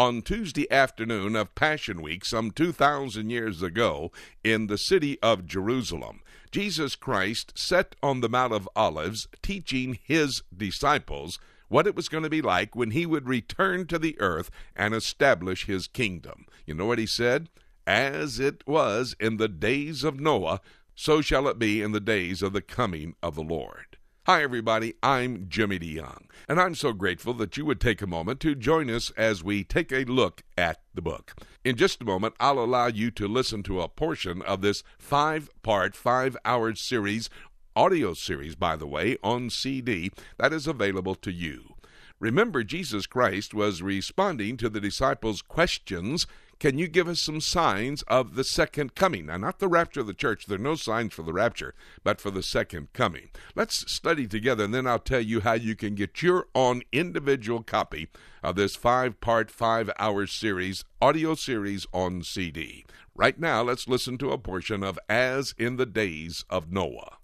On Tuesday afternoon of Passion Week, some 2,000 years ago, in the city of Jerusalem, Jesus Christ sat on the Mount of Olives teaching his disciples what it was going to be like when he would return to the earth and establish his kingdom. You know what he said? As it was in the days of Noah, so shall it be in the days of the coming of the Lord. Hi, everybody. I'm Jimmy DeYoung, and I'm so grateful that you would take a moment to join us as we take a look at the book. In just a moment, I'll allow you to listen to a portion of this five part, five hour series, audio series, by the way, on CD that is available to you. Remember, Jesus Christ was responding to the disciples' questions can you give us some signs of the second coming? Now, not the rapture of the church. There are no signs for the rapture, but for the second coming. Let's study together, and then I'll tell you how you can get your own individual copy of this five part, five hour series, audio series on CD. Right now, let's listen to a portion of As in the Days of Noah.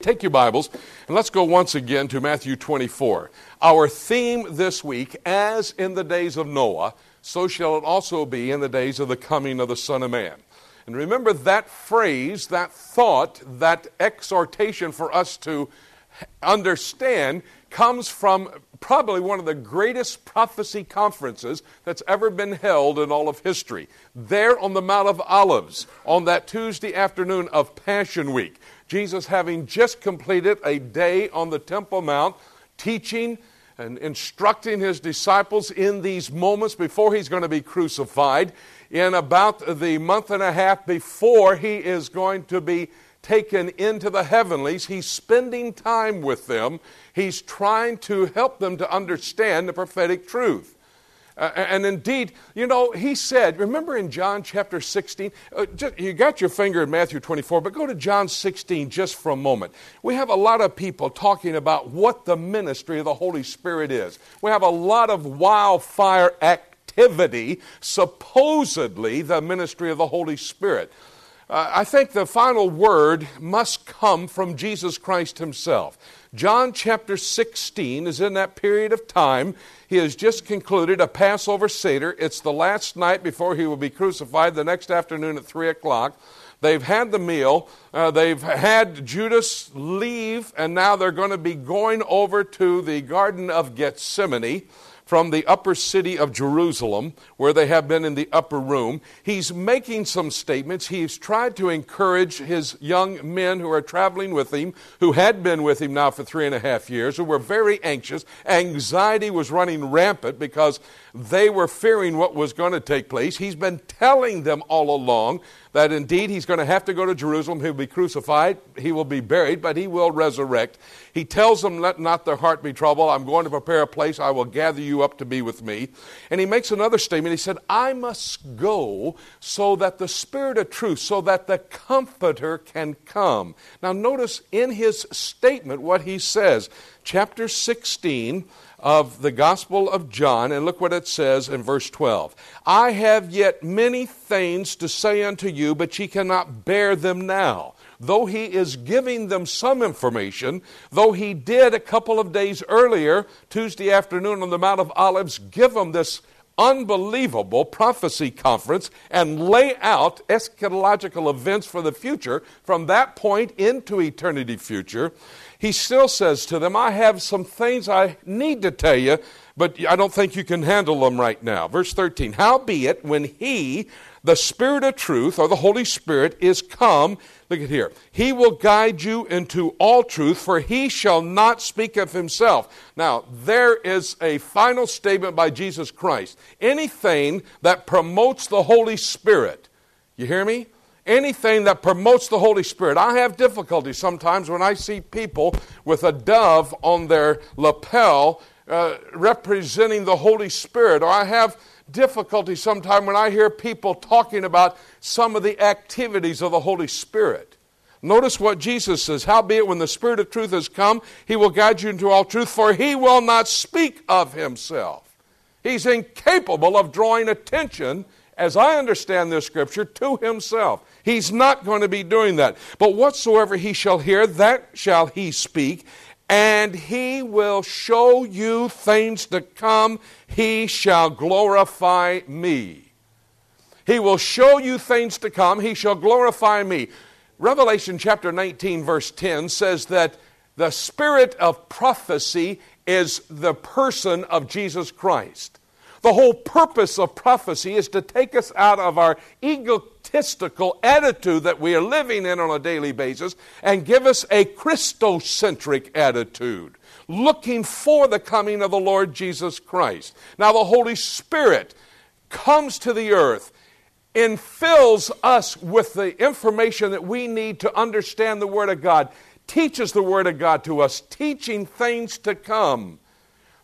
Take your Bibles and let's go once again to Matthew 24. Our theme this week, as in the days of Noah, so shall it also be in the days of the coming of the Son of Man. And remember that phrase, that thought, that exhortation for us to understand comes from probably one of the greatest prophecy conferences that's ever been held in all of history. There on the Mount of Olives, on that Tuesday afternoon of Passion Week, Jesus having just completed a day on the Temple Mount teaching and instructing his disciples in these moments before he's going to be crucified, in about the month and a half before he is going to be taken into the heavenlies. He's spending time with them. He's trying to help them to understand the prophetic truth. Uh, and indeed, you know, he said, remember in John chapter 16, uh, you got your finger in Matthew 24, but go to John 16 just for a moment. We have a lot of people talking about what the ministry of the Holy Spirit is. We have a lot of wildfire activity, supposedly the ministry of the Holy Spirit. Uh, I think the final word must come from Jesus Christ himself. John chapter 16 is in that period of time. He has just concluded a Passover Seder. It's the last night before he will be crucified the next afternoon at 3 o'clock. They've had the meal. Uh, they've had Judas leave, and now they're going to be going over to the Garden of Gethsemane from the upper city of Jerusalem, where they have been in the upper room. He's making some statements. He's tried to encourage his young men who are traveling with him, who had been with him now for three and a half years, who were very anxious. Anxiety was running rampant because they were fearing what was going to take place. He's been telling them all along that indeed he's going to have to go to Jerusalem. He'll be crucified, he will be buried, but he will resurrect. He tells them, Let not their heart be troubled. I'm going to prepare a place. I will gather you up to be with me. And he makes another statement. He said, I must go so that the Spirit of truth, so that the Comforter can come. Now, notice in his statement what he says. Chapter 16 of the Gospel of John, and look what it says in verse 12 I have yet many things to say unto you, but ye cannot bear them now. Though he is giving them some information, though he did a couple of days earlier, Tuesday afternoon on the Mount of Olives, give them this unbelievable prophecy conference and lay out eschatological events for the future from that point into eternity future. He still says to them, I have some things I need to tell you, but I don't think you can handle them right now. Verse 13 Howbeit, when he, the Spirit of truth, or the Holy Spirit, is come, look at here, he will guide you into all truth, for he shall not speak of himself. Now, there is a final statement by Jesus Christ. Anything that promotes the Holy Spirit, you hear me? anything that promotes the Holy Spirit. I have difficulty sometimes when I see people with a dove on their lapel uh, representing the Holy Spirit, or I have difficulty sometimes when I hear people talking about some of the activities of the Holy Spirit. Notice what Jesus says Howbeit, when the Spirit of truth has come, he will guide you into all truth, for he will not speak of himself. He's incapable of drawing attention, as I understand this scripture, to himself. He's not going to be doing that. But whatsoever he shall hear, that shall he speak, and he will show you things to come. He shall glorify me. He will show you things to come. He shall glorify me. Revelation chapter 19, verse 10 says that the spirit of prophecy is the person of Jesus Christ. The whole purpose of prophecy is to take us out of our egotistical attitude that we are living in on a daily basis and give us a Christocentric attitude, looking for the coming of the Lord Jesus Christ. Now, the Holy Spirit comes to the earth and fills us with the information that we need to understand the Word of God, teaches the Word of God to us, teaching things to come.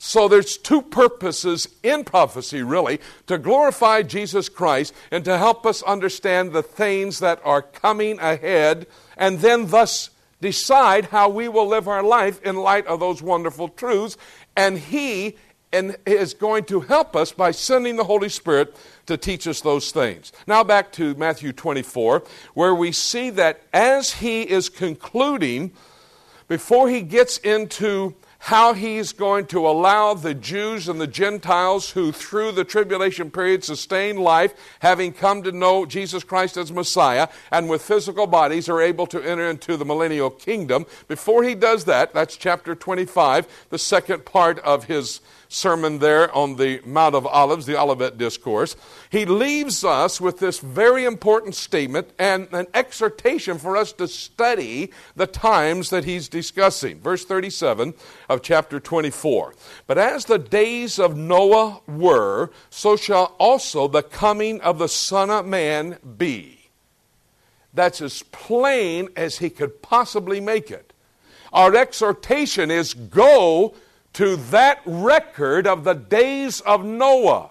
So there's two purposes in prophecy, really to glorify Jesus Christ and to help us understand the things that are coming ahead, and then thus decide how we will live our life in light of those wonderful truths. And He is going to help us by sending the Holy Spirit to teach us those things. Now, back to Matthew 24, where we see that as He is concluding, before He gets into how he's going to allow the Jews and the Gentiles who, through the tribulation period, sustain life, having come to know Jesus Christ as Messiah, and with physical bodies are able to enter into the millennial kingdom. Before he does that, that's chapter 25, the second part of his sermon there on the Mount of Olives, the Olivet Discourse, he leaves us with this very important statement and an exhortation for us to study the times that he's discussing. Verse 37 of chapter 24. But as the days of Noah were, so shall also the coming of the Son of Man be. That's as plain as he could possibly make it. Our exhortation is go to that record of the days of Noah.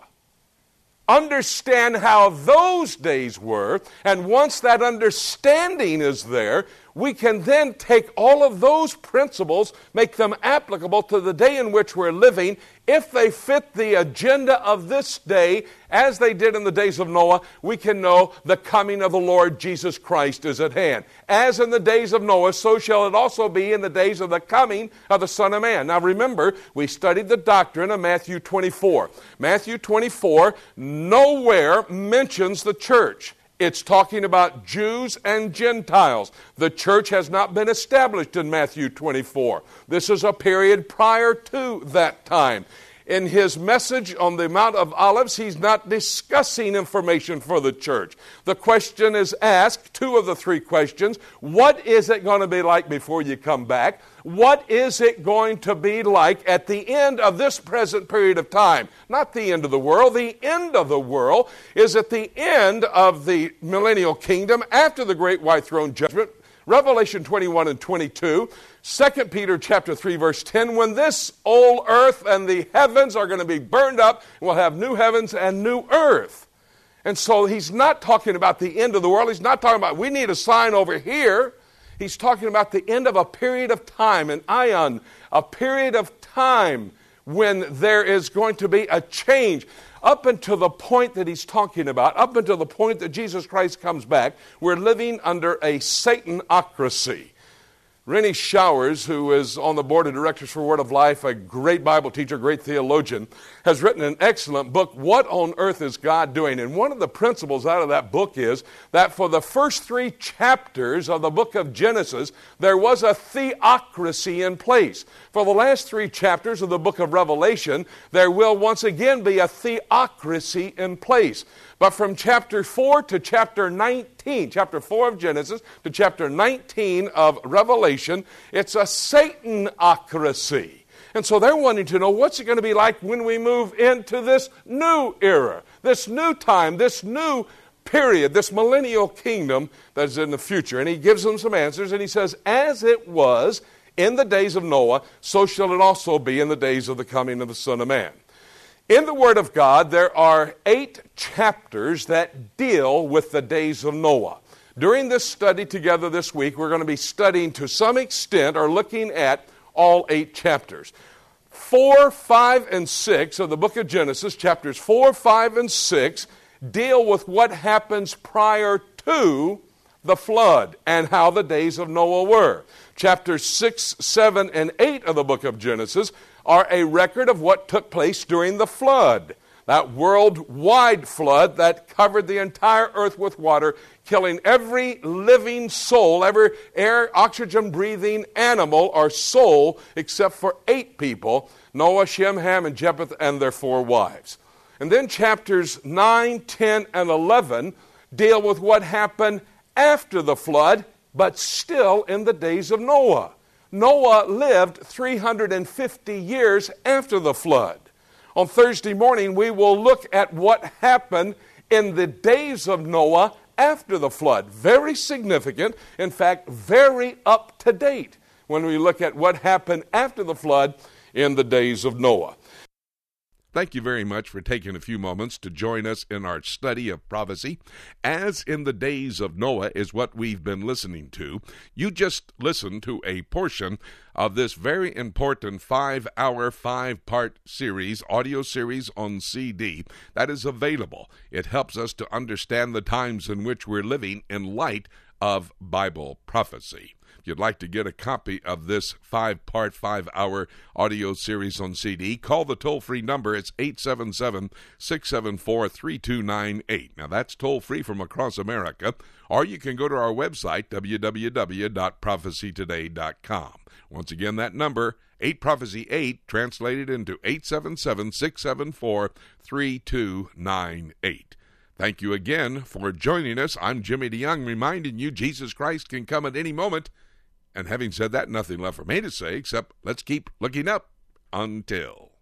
Understand how those days were, and once that understanding is there, we can then take all of those principles, make them applicable to the day in which we're living. If they fit the agenda of this day, as they did in the days of Noah, we can know the coming of the Lord Jesus Christ is at hand. As in the days of Noah, so shall it also be in the days of the coming of the Son of Man. Now remember, we studied the doctrine of Matthew 24. Matthew 24 nowhere mentions the church. It's talking about Jews and Gentiles. The church has not been established in Matthew 24. This is a period prior to that time. In his message on the Mount of Olives, he's not discussing information for the church. The question is asked, two of the three questions What is it going to be like before you come back? What is it going to be like at the end of this present period of time? Not the end of the world. The end of the world is at the end of the millennial kingdom after the great white throne judgment. Revelation 21 and 22. 2 Peter chapter 3 verse 10 when this old earth and the heavens are going to be burned up we'll have new heavens and new earth and so he's not talking about the end of the world he's not talking about we need a sign over here He's talking about the end of a period of time, an ion, a period of time when there is going to be a change. Up until the point that he's talking about, up until the point that Jesus Christ comes back, we're living under a Satanocracy. Renald Showers, who is on the board of directors for Word of Life, a great Bible teacher, great theologian, has written an excellent book, What on Earth is God Doing? And one of the principles out of that book is that for the first three chapters of the book of Genesis, there was a theocracy in place. For the last three chapters of the book of Revelation, there will once again be a theocracy in place. But from chapter 4 to chapter 19, chapter 4 of Genesis to chapter 19 of Revelation, it's a Satanocracy. And so they're wanting to know what's it going to be like when we move into this new era, this new time, this new period, this millennial kingdom that's in the future. And he gives them some answers and he says, As it was in the days of Noah, so shall it also be in the days of the coming of the Son of Man. In the Word of God, there are eight chapters that deal with the days of Noah. During this study together this week, we're going to be studying to some extent or looking at all eight chapters. 4, 5, and 6 of the book of Genesis, chapters 4, 5, and 6, deal with what happens prior to the flood and how the days of Noah were. Chapters 6, 7, and 8 of the book of Genesis are a record of what took place during the flood. That worldwide flood that covered the entire earth with water, killing every living soul, every air, oxygen breathing animal or soul, except for eight people Noah, Shem, Ham, and Japheth, and their four wives. And then chapters 9, 10, and 11 deal with what happened after the flood, but still in the days of Noah. Noah lived 350 years after the flood. On Thursday morning, we will look at what happened in the days of Noah after the flood. Very significant, in fact, very up to date when we look at what happened after the flood in the days of Noah. Thank you very much for taking a few moments to join us in our study of prophecy. As in the days of Noah is what we've been listening to. You just listened to a portion of this very important five hour, five part series, audio series on CD that is available. It helps us to understand the times in which we're living in light of Bible prophecy. You'd like to get a copy of this five part, five hour audio series on CD, call the toll free number. It's 877 674 3298. Now, that's toll free from across America, or you can go to our website, www.prophecytoday.com. Once again, that number, 8 Prophecy 8, translated into 877 674 3298. Thank you again for joining us. I'm Jimmy DeYoung, reminding you Jesus Christ can come at any moment. And having said that, nothing left for me to say except let's keep looking up until.